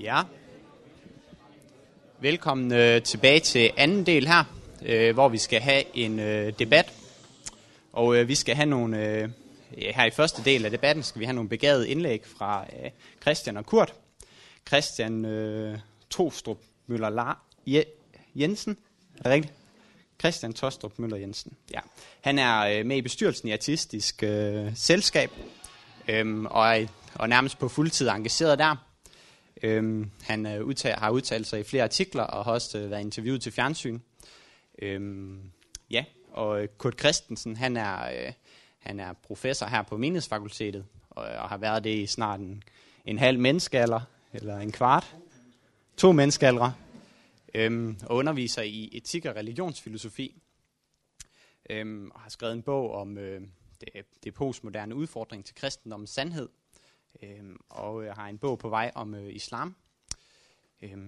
Ja. Velkommen øh, tilbage til anden del her, øh, hvor vi skal have en øh, debat. Og øh, vi skal have nogle, øh, her i første del af debatten, skal vi have nogle begavede indlæg fra øh, Christian og Kurt. Christian øh, Tostrup Møller Lar Je- Jensen, er det rigtigt? Christian Tostrup Møller Jensen, ja. Han er øh, med i bestyrelsen i Artistisk øh, Selskab, øh, og, er, og nærmest på fuldtid engageret der. Øhm, han øh, udtal, har udtalt sig i flere artikler og har også øh, været interviewet til fjernsyn. Øhm, ja, og øh, Kurt Christensen, han er, øh, han er professor her på Menighedsfakultetet og, øh, og har været det i snart en, en halv menneskealder, eller en kvart. To menneskealdre. Øhm, og underviser i etik og religionsfilosofi. Øhm, og har skrevet en bog om øh, det, det postmoderne udfordring til kristendommens sandhed øh, og øh, har en bog på vej om øh, islam. Øh,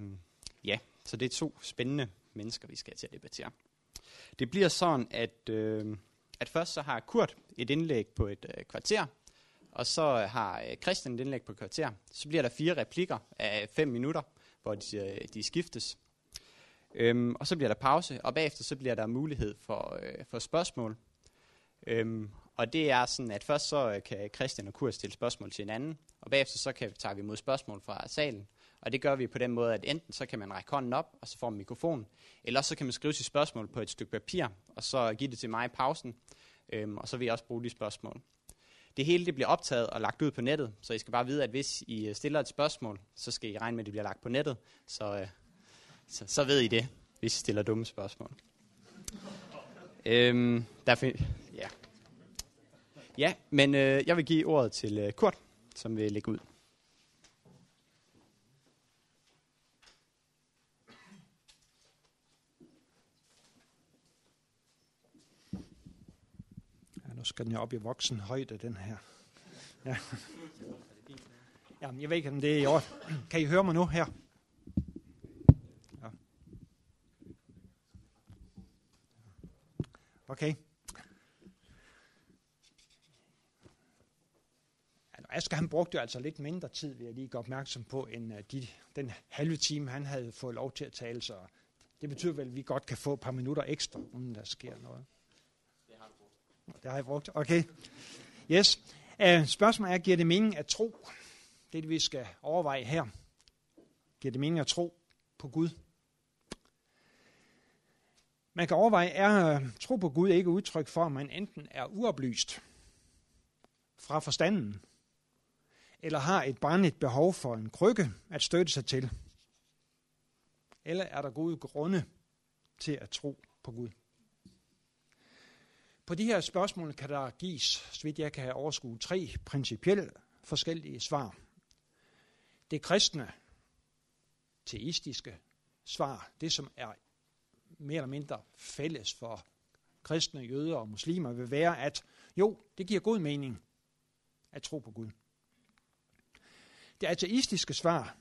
ja, så det er to spændende mennesker, vi skal til at debattere. Det bliver sådan, at, øh, at først så har Kurt et indlæg på et øh, kvarter, og så har øh, Christian et indlæg på et kvarter. Så bliver der fire replikker af fem minutter, hvor de, øh, de skiftes. Øhm, og så bliver der pause, og bagefter så bliver der mulighed for, øh, for spørgsmål. Øhm, og det er sådan, at først så øh, kan Christian og Kurt stille spørgsmål til hinanden, og bagefter så kan, tager vi imod spørgsmål fra salen. Og det gør vi på den måde, at enten så kan man række hånden op, og så får man mikrofon, eller så kan man skrive sit spørgsmål på et stykke papir, og så give det til mig i pausen, øhm, og så vil jeg også bruge de spørgsmål. Det hele det bliver optaget og lagt ud på nettet, så I skal bare vide, at hvis I øh, stiller et spørgsmål, så skal I regne med, at det bliver lagt på nettet, så, øh, så, så ved I det, hvis I stiller dumme spørgsmål. Øhm, der ja. Men øh, jeg vil give ordet til øh, Kurt, som vil lægge ud. Ja, nu skal den jo op i voksen højde, den her. Ja. Jamen, jeg ved ikke, om det er i år. Kan I høre mig nu her? Ja. Okay. Asger han brugte jo altså lidt mindre tid, vil jeg lige gøre opmærksom på, end uh, de, den halve time, han havde fået lov til at tale. Så det betyder vel, at vi godt kan få et par minutter ekstra, uden der sker noget. Det har du brugt. Det har jeg brugt. Okay. Yes. Uh, spørgsmålet er, giver det mening at tro? Det er det, vi skal overveje her. Giver det mening at tro på Gud? Man kan overveje, er uh, tro på Gud ikke udtryk for, at man enten er uoplyst fra forstanden, eller har et barnligt behov for en krykke at støtte sig til? Eller er der gode grunde til at tro på Gud? På de her spørgsmål kan der gives, så vidt jeg kan have overskue, tre principielle forskellige svar. Det kristne, teistiske svar, det som er mere eller mindre fælles for kristne, jøder og muslimer, vil være, at jo, det giver god mening at tro på Gud. Det ateistiske svar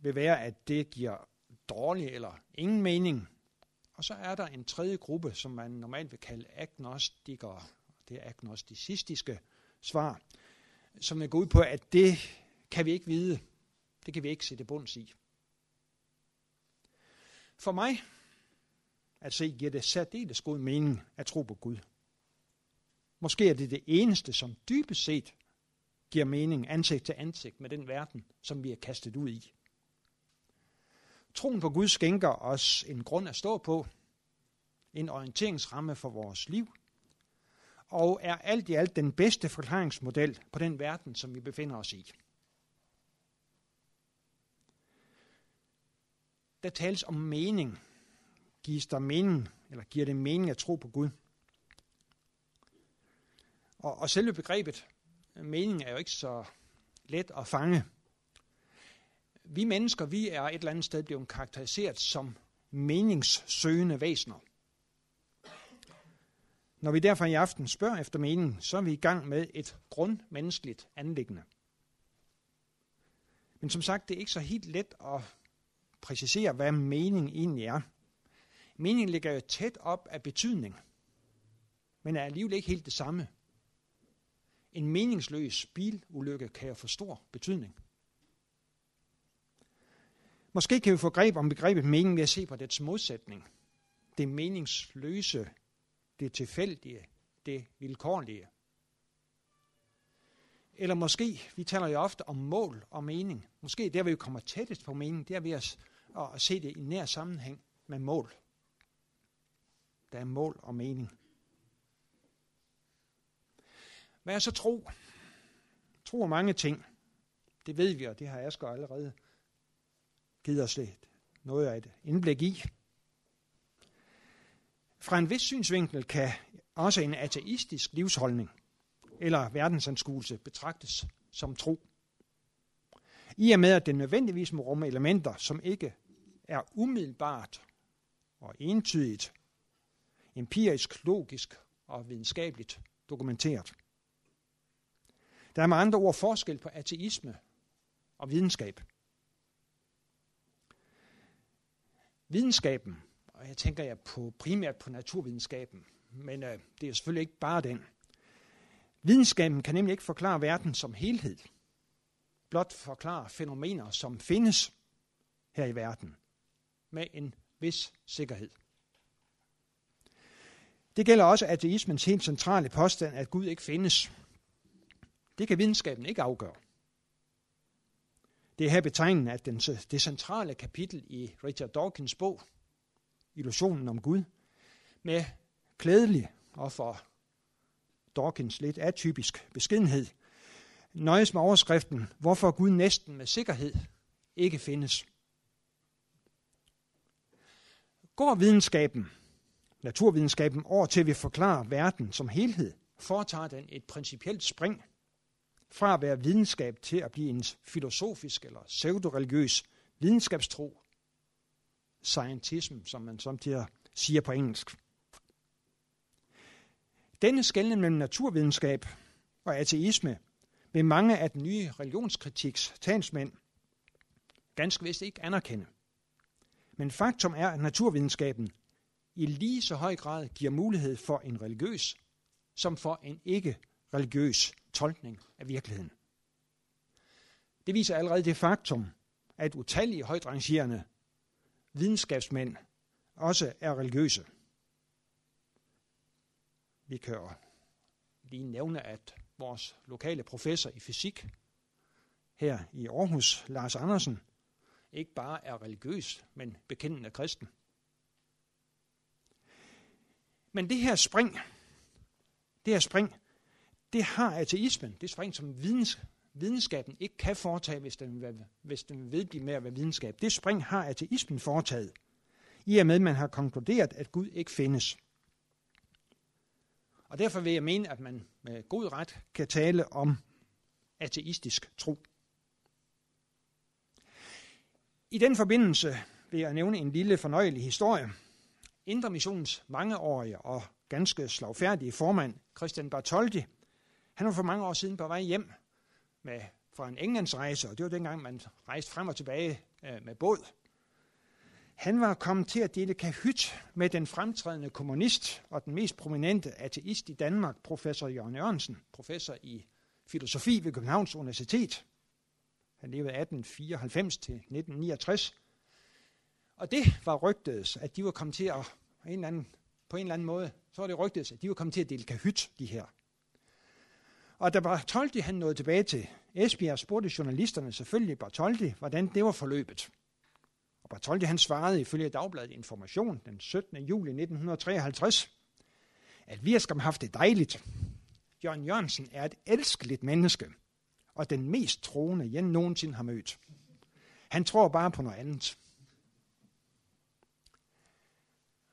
vil være, at det giver dårlig eller ingen mening. Og så er der en tredje gruppe, som man normalt vil kalde agnostikere. Det er agnosticistiske svar, som vil gå ud på, at det kan vi ikke vide. Det kan vi ikke sætte bunds i. For mig at se, giver det særdeles god mening at tro på Gud. Måske er det det eneste, som dybest set giver mening ansigt til ansigt med den verden, som vi er kastet ud i. Troen på Gud skænker os en grund at stå på, en orienteringsramme for vores liv, og er alt i alt den bedste forklaringsmodel på den verden, som vi befinder os i. Der tales om mening. Gives der mening, eller giver det mening at tro på Gud? Og, og selve begrebet mening er jo ikke så let at fange. Vi mennesker, vi er et eller andet sted blevet karakteriseret som meningssøgende væsener. Når vi derfor i aften spørger efter meningen, så er vi i gang med et grundmenneskeligt anlæggende. Men som sagt, det er ikke så helt let at præcisere, hvad mening egentlig er. Meningen ligger jo tæt op af betydning, men er alligevel ikke helt det samme. En meningsløs bilulykke kan jo få stor betydning. Måske kan vi få greb om begrebet mening ved at se på dets modsætning. Det meningsløse, det tilfældige, det vilkårlige. Eller måske, vi taler jo ofte om mål og mening. Måske der, vi kommer tættest på mening, det er ved at, at se det i nær sammenhæng med mål. Der er mål og mening. Hvad er så tro? Tro er mange ting. Det ved vi, og det har Asger allerede givet os lidt noget af et indblik i. Fra en vis synsvinkel kan også en ateistisk livsholdning eller verdensanskuelse betragtes som tro. I og med, at den nødvendigvis må rumme elementer, som ikke er umiddelbart og entydigt, empirisk, logisk og videnskabeligt dokumenteret. Der er med andre ord forskel på ateisme og videnskab. Videnskaben, og jeg tænker jeg på primært på naturvidenskaben, men øh, det er selvfølgelig ikke bare den. Videnskaben kan nemlig ikke forklare verden som helhed, blot forklare fænomener, som findes her i verden, med en vis sikkerhed. Det gælder også ateismens helt centrale påstand, at Gud ikke findes. Det kan videnskaben ikke afgøre. Det er her betegnende, at den, det centrale kapitel i Richard Dawkins bog, Illusionen om Gud, med klædelig og for Dawkins lidt atypisk beskedenhed, nøjes med overskriften, hvorfor Gud næsten med sikkerhed ikke findes. Går videnskaben, naturvidenskaben, over til at vi forklarer verden som helhed, foretager den et principielt spring fra at være videnskab til at blive en filosofisk eller pseudoreligiøs videnskabstro, scientism, som man samtidig siger på engelsk. Denne skældning mellem naturvidenskab og ateisme vil mange af den nye religionskritiks talsmænd ganske vist ikke anerkende. Men faktum er, at naturvidenskaben i lige så høj grad giver mulighed for en religiøs som for en ikke religiøs tolkning af virkeligheden. Det viser allerede det faktum, at utallige højtrangerende videnskabsmænd også er religiøse. Vi kan jo lige nævne, at vores lokale professor i fysik her i Aarhus, Lars Andersen, ikke bare er religiøs, men bekendende kristen. Men det her spring, det her spring, det har ateismen, det spring, som videns, videnskaben ikke kan foretage, hvis den, vil, hvis den vil blive med at være videnskab. Det spring har ateismen foretaget, i og med, at man har konkluderet, at Gud ikke findes. Og derfor vil jeg mene, at man med god ret kan tale om ateistisk tro. I den forbindelse vil jeg nævne en lille fornøjelig historie. Indre Missions mangeårige og ganske slagfærdige formand, Christian Bartoldi, han var for mange år siden på vej hjem med, fra en Englandsrejse, og det var dengang, man rejste frem og tilbage øh, med båd. Han var kommet til at dele kahyt med den fremtrædende kommunist og den mest prominente ateist i Danmark, professor Jørgen Jørgensen, professor i filosofi ved Københavns Universitet. Han levede 1894 til 1969. Og det var rygtedes, at de var kommet til at, en eller anden, på en eller anden måde, så var det rygtedes, at de var kommet til at dele kahyt, de her. Og da Bartoldi han nåede tilbage til Esbjerg, spurgte journalisterne selvfølgelig Bartoldi, hvordan det var forløbet. Og Bartoldi han svarede ifølge Dagbladet Information den 17. juli 1953, at vi har skam haft det dejligt. Jørgen Jørgensen er et elskeligt menneske, og den mest troende, jeg nogensinde har mødt. Han tror bare på noget andet.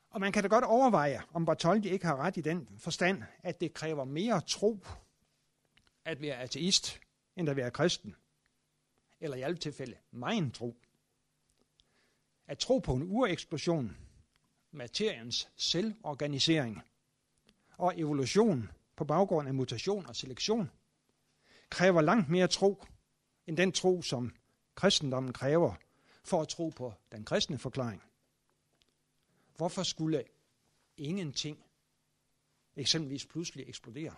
Og man kan da godt overveje, om Bartoldi ikke har ret i den forstand, at det kræver mere tro at være ateist, end at være kristen. Eller i alle tilfælde, meget tro. At tro på en ureksplosion, materiens selvorganisering og evolution på baggrund af mutation og selektion, kræver langt mere tro, end den tro, som kristendommen kræver for at tro på den kristne forklaring. Hvorfor skulle ingenting eksempelvis pludselig eksplodere?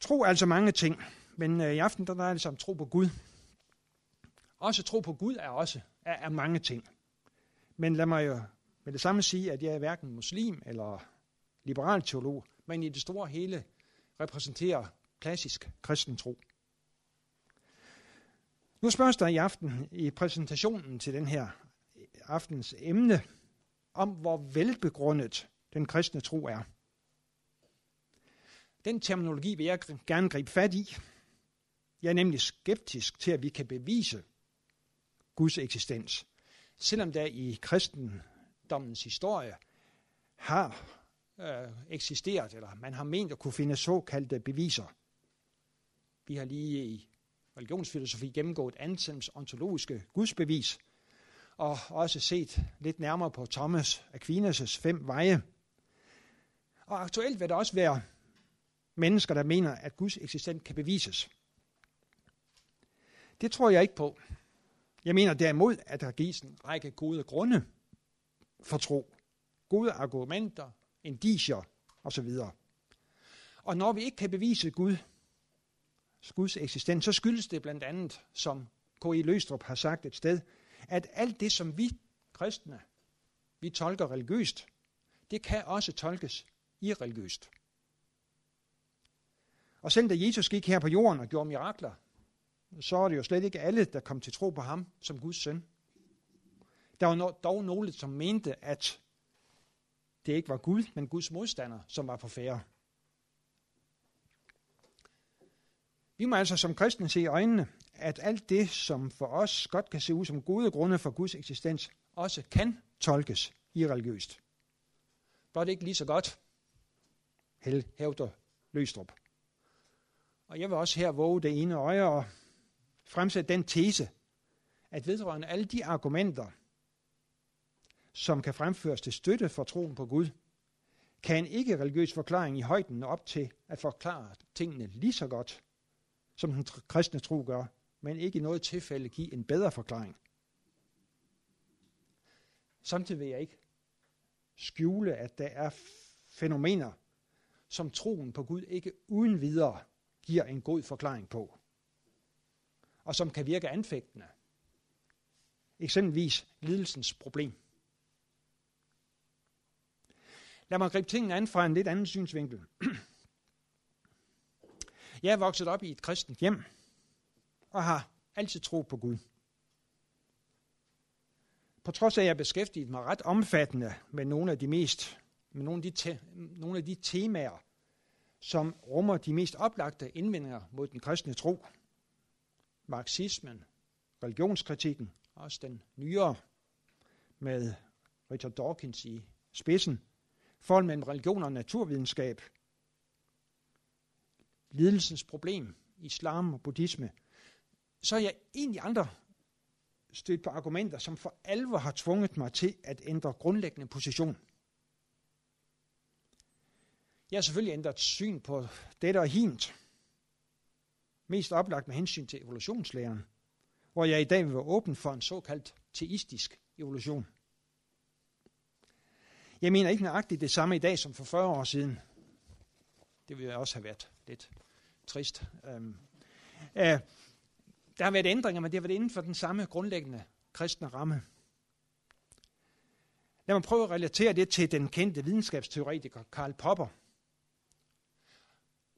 Tro altså mange ting. Men øh, i aften der drejer det sig om tro på Gud. Også tro på Gud er også er, er mange ting. Men lad mig jo med det samme sige, at jeg er hverken muslim eller liberal teolog, men i det store hele repræsenterer klassisk kristen tro. Nu spørges der i aften i præsentationen til den her aftens emne, om hvor velbegrundet den kristne tro er. Den terminologi vil jeg gerne gribe fat i. Jeg er nemlig skeptisk til, at vi kan bevise Guds eksistens. Selvom der i kristendommens historie har øh, eksisteret, eller man har ment at kunne finde såkaldte beviser. Vi har lige i religionsfilosofi gennemgået Anselms ontologiske gudsbevis, og også set lidt nærmere på Thomas Aquinas' fem veje. Og aktuelt vil der også være mennesker, der mener, at Guds eksistens kan bevises. Det tror jeg ikke på. Jeg mener derimod, at der gives en række gode grunde for tro. Gode argumenter, indicier osv. Og når vi ikke kan bevise Gud, Guds eksistens, så skyldes det blandt andet, som K.I. Løstrup har sagt et sted, at alt det, som vi kristne, vi tolker religiøst, det kan også tolkes irreligiøst. Og selv da Jesus gik her på jorden og gjorde mirakler, så er det jo slet ikke alle, der kom til tro på ham som Guds søn. Der var dog nogle, som mente, at det ikke var Gud, men Guds modstander, som var på færre. Vi må altså som kristne se i øjnene, at alt det, som for os godt kan se ud som gode grunde for Guds eksistens, også kan tolkes irreligiøst. Blot ikke lige så godt, hævder Løstrup. Og jeg vil også her våge det ene øje og fremsætte den tese, at vedrørende alle de argumenter, som kan fremføres til støtte for troen på Gud, kan en ikke-religiøs forklaring i højden op til at forklare tingene lige så godt, som den kristne tro gør, men ikke i noget tilfælde give en bedre forklaring. Samtidig vil jeg ikke skjule, at der er fænomener, som troen på Gud ikke uden videre giver en god forklaring på, og som kan virke anfægtende. Eksempelvis lidelsens problem. Lad mig gribe tingene an fra en lidt anden synsvinkel. Jeg er vokset op i et kristent hjem, og har altid tro på Gud. På trods af, at jeg beskæftiget mig ret omfattende med nogle af de mest, med nogle af de, te, nogle af de temaer, som rummer de mest oplagte indvendinger mod den kristne tro. Marxismen, religionskritikken, også den nyere med Richard Dawkins i spidsen, forhold mellem religion og naturvidenskab, lidelsens problem, islam og buddhisme, så er jeg egentlig andre stødt på argumenter, som for alvor har tvunget mig til at ændre grundlæggende position. Jeg har selvfølgelig ændret syn på dette og hint. Mest oplagt med hensyn til evolutionslæren, hvor jeg i dag vil være åben for en såkaldt teistisk evolution. Jeg mener ikke nøjagtigt det samme i dag som for 40 år siden. Det ville også have været lidt trist. Øhm, øh, der har været ændringer, men det har været inden for den samme grundlæggende kristne ramme. Lad mig prøve at relatere det til den kendte videnskabsteoretiker Karl Popper.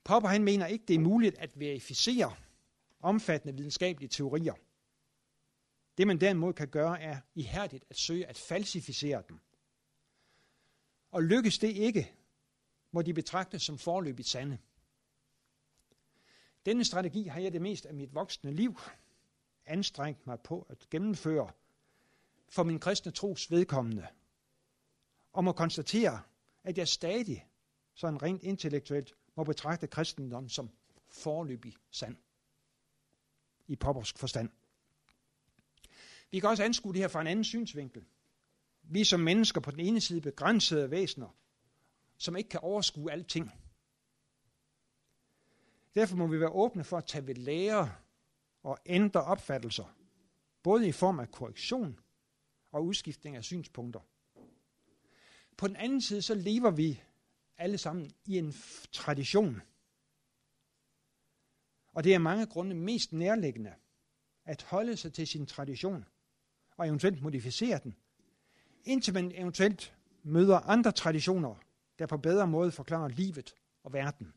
Popper han mener ikke, det er muligt at verificere omfattende videnskabelige teorier. Det man derimod kan gøre, er ihærdigt at søge at falsificere dem. Og lykkes det ikke, må de betragtes som forløbigt sande. Denne strategi har jeg det mest af mit voksne liv anstrengt mig på at gennemføre for min kristne tros vedkommende. Og må konstatere, at jeg stadig, sådan rent intellektuelt, må betragte kristendommen som forløbig sand. I poppersk forstand. Vi kan også anskue det her fra en anden synsvinkel. Vi som mennesker på den ene side begrænsede væsener, som ikke kan overskue alting. Derfor må vi være åbne for at tage ved lære og ændre opfattelser, både i form af korrektion og udskiftning af synspunkter. På den anden side, så lever vi alle sammen i en tradition. Og det er mange grunde mest nærliggende at holde sig til sin tradition og eventuelt modificere den, indtil man eventuelt møder andre traditioner, der på bedre måde forklarer livet og verden.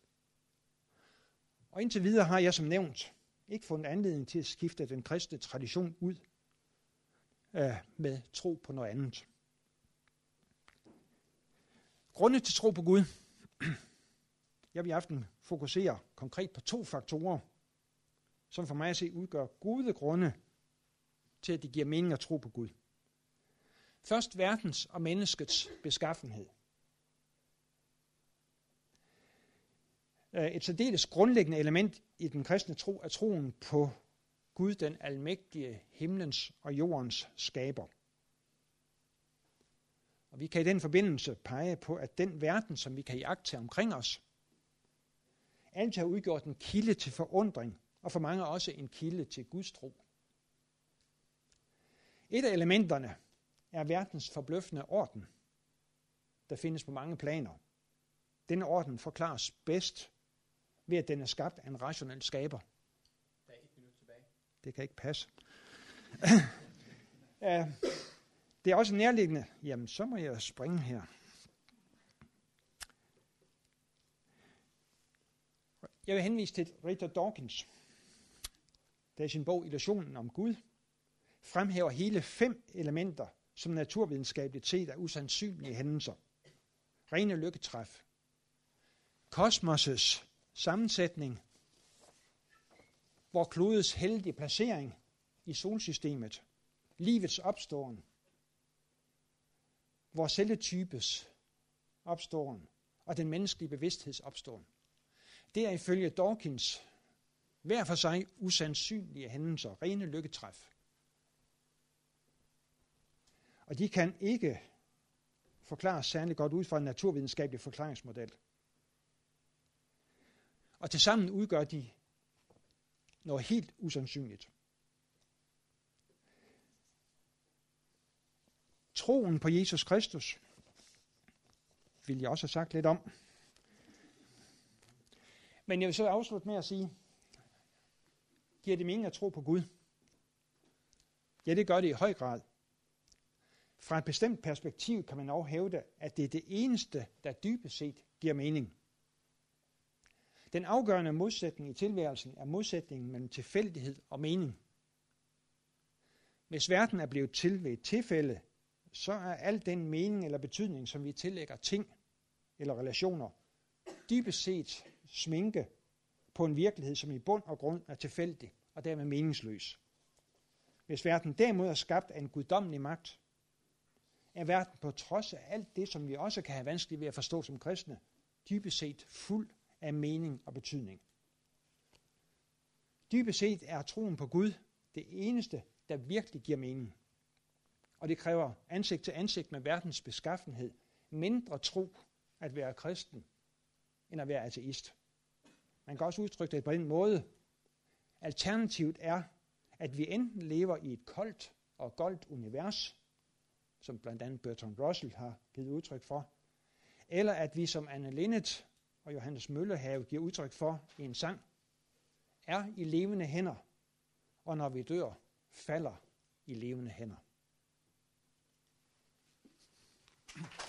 Og indtil videre har jeg som nævnt ikke fundet anledning til at skifte den kristne tradition ud øh, med tro på noget andet. Grunde til tro på Gud. Jeg vil i aften fokusere konkret på to faktorer, som for mig at se udgør gode grunde til, at det giver mening at tro på Gud. Først verdens og menneskets beskaffenhed. Et særdeles grundlæggende element i den kristne tro er troen på Gud, den almægtige himlens og jordens skaber. Og vi kan i den forbindelse pege på, at den verden, som vi kan jagte omkring os, altid har udgjort en kilde til forundring, og for mange også en kilde til Guds tro. Et af elementerne er verdens forbløffende orden, der findes på mange planer. Denne orden forklares bedst ved, at den er skabt af en rationel skaber. Der er et minut tilbage. Det kan ikke passe. det er også nærliggende. Jamen, så må jeg springe her. Jeg vil henvise til Richard Dawkins, der i sin bog Illusionen om Gud fremhæver hele fem elementer, som naturvidenskabeligt set er usandsynlige hændelser. Rene lykketræf. Kosmoses sammensætning, hvor klodets heldige placering i solsystemet, livets opståen, vores celletypes opståen og den menneskelige bevidstheds opståen. Det er ifølge Dawkins hver for sig usandsynlige hændelser, rene lykketræf. Og de kan ikke forklares særlig godt ud fra en naturvidenskabelig forklaringsmodel. Og tilsammen udgør de noget helt usandsynligt. Troen på Jesus Kristus vil jeg også have sagt lidt om. Men jeg vil så afslutte med at sige, giver det mening at tro på Gud? Ja, det gør det i høj grad. Fra et bestemt perspektiv kan man også hævde, at det er det eneste, der dybest set giver mening. Den afgørende modsætning i tilværelsen er modsætningen mellem tilfældighed og mening. Hvis verden er blevet til ved et tilfælde, så er al den mening eller betydning, som vi tillægger ting eller relationer, dybest set sminke på en virkelighed, som i bund og grund er tilfældig og dermed meningsløs. Hvis verden derimod er skabt af en guddommelig magt, er verden på trods af alt det, som vi også kan have vanskeligt ved at forstå som kristne, dybest set fuld af mening og betydning. Dybest set er troen på Gud det eneste, der virkelig giver mening. Og det kræver ansigt til ansigt med verdens beskaffenhed mindre tro at være kristen, end at være ateist. Man kan også udtrykke det på den måde. Alternativet er, at vi enten lever i et koldt og goldt univers, som blandt andet Bertrand Russell har givet udtryk for, eller at vi som Anne Linnet og Johannes Møllehave giver udtryk for i en sang, er i levende hænder, og når vi dør, falder i levende hænder. Thank you.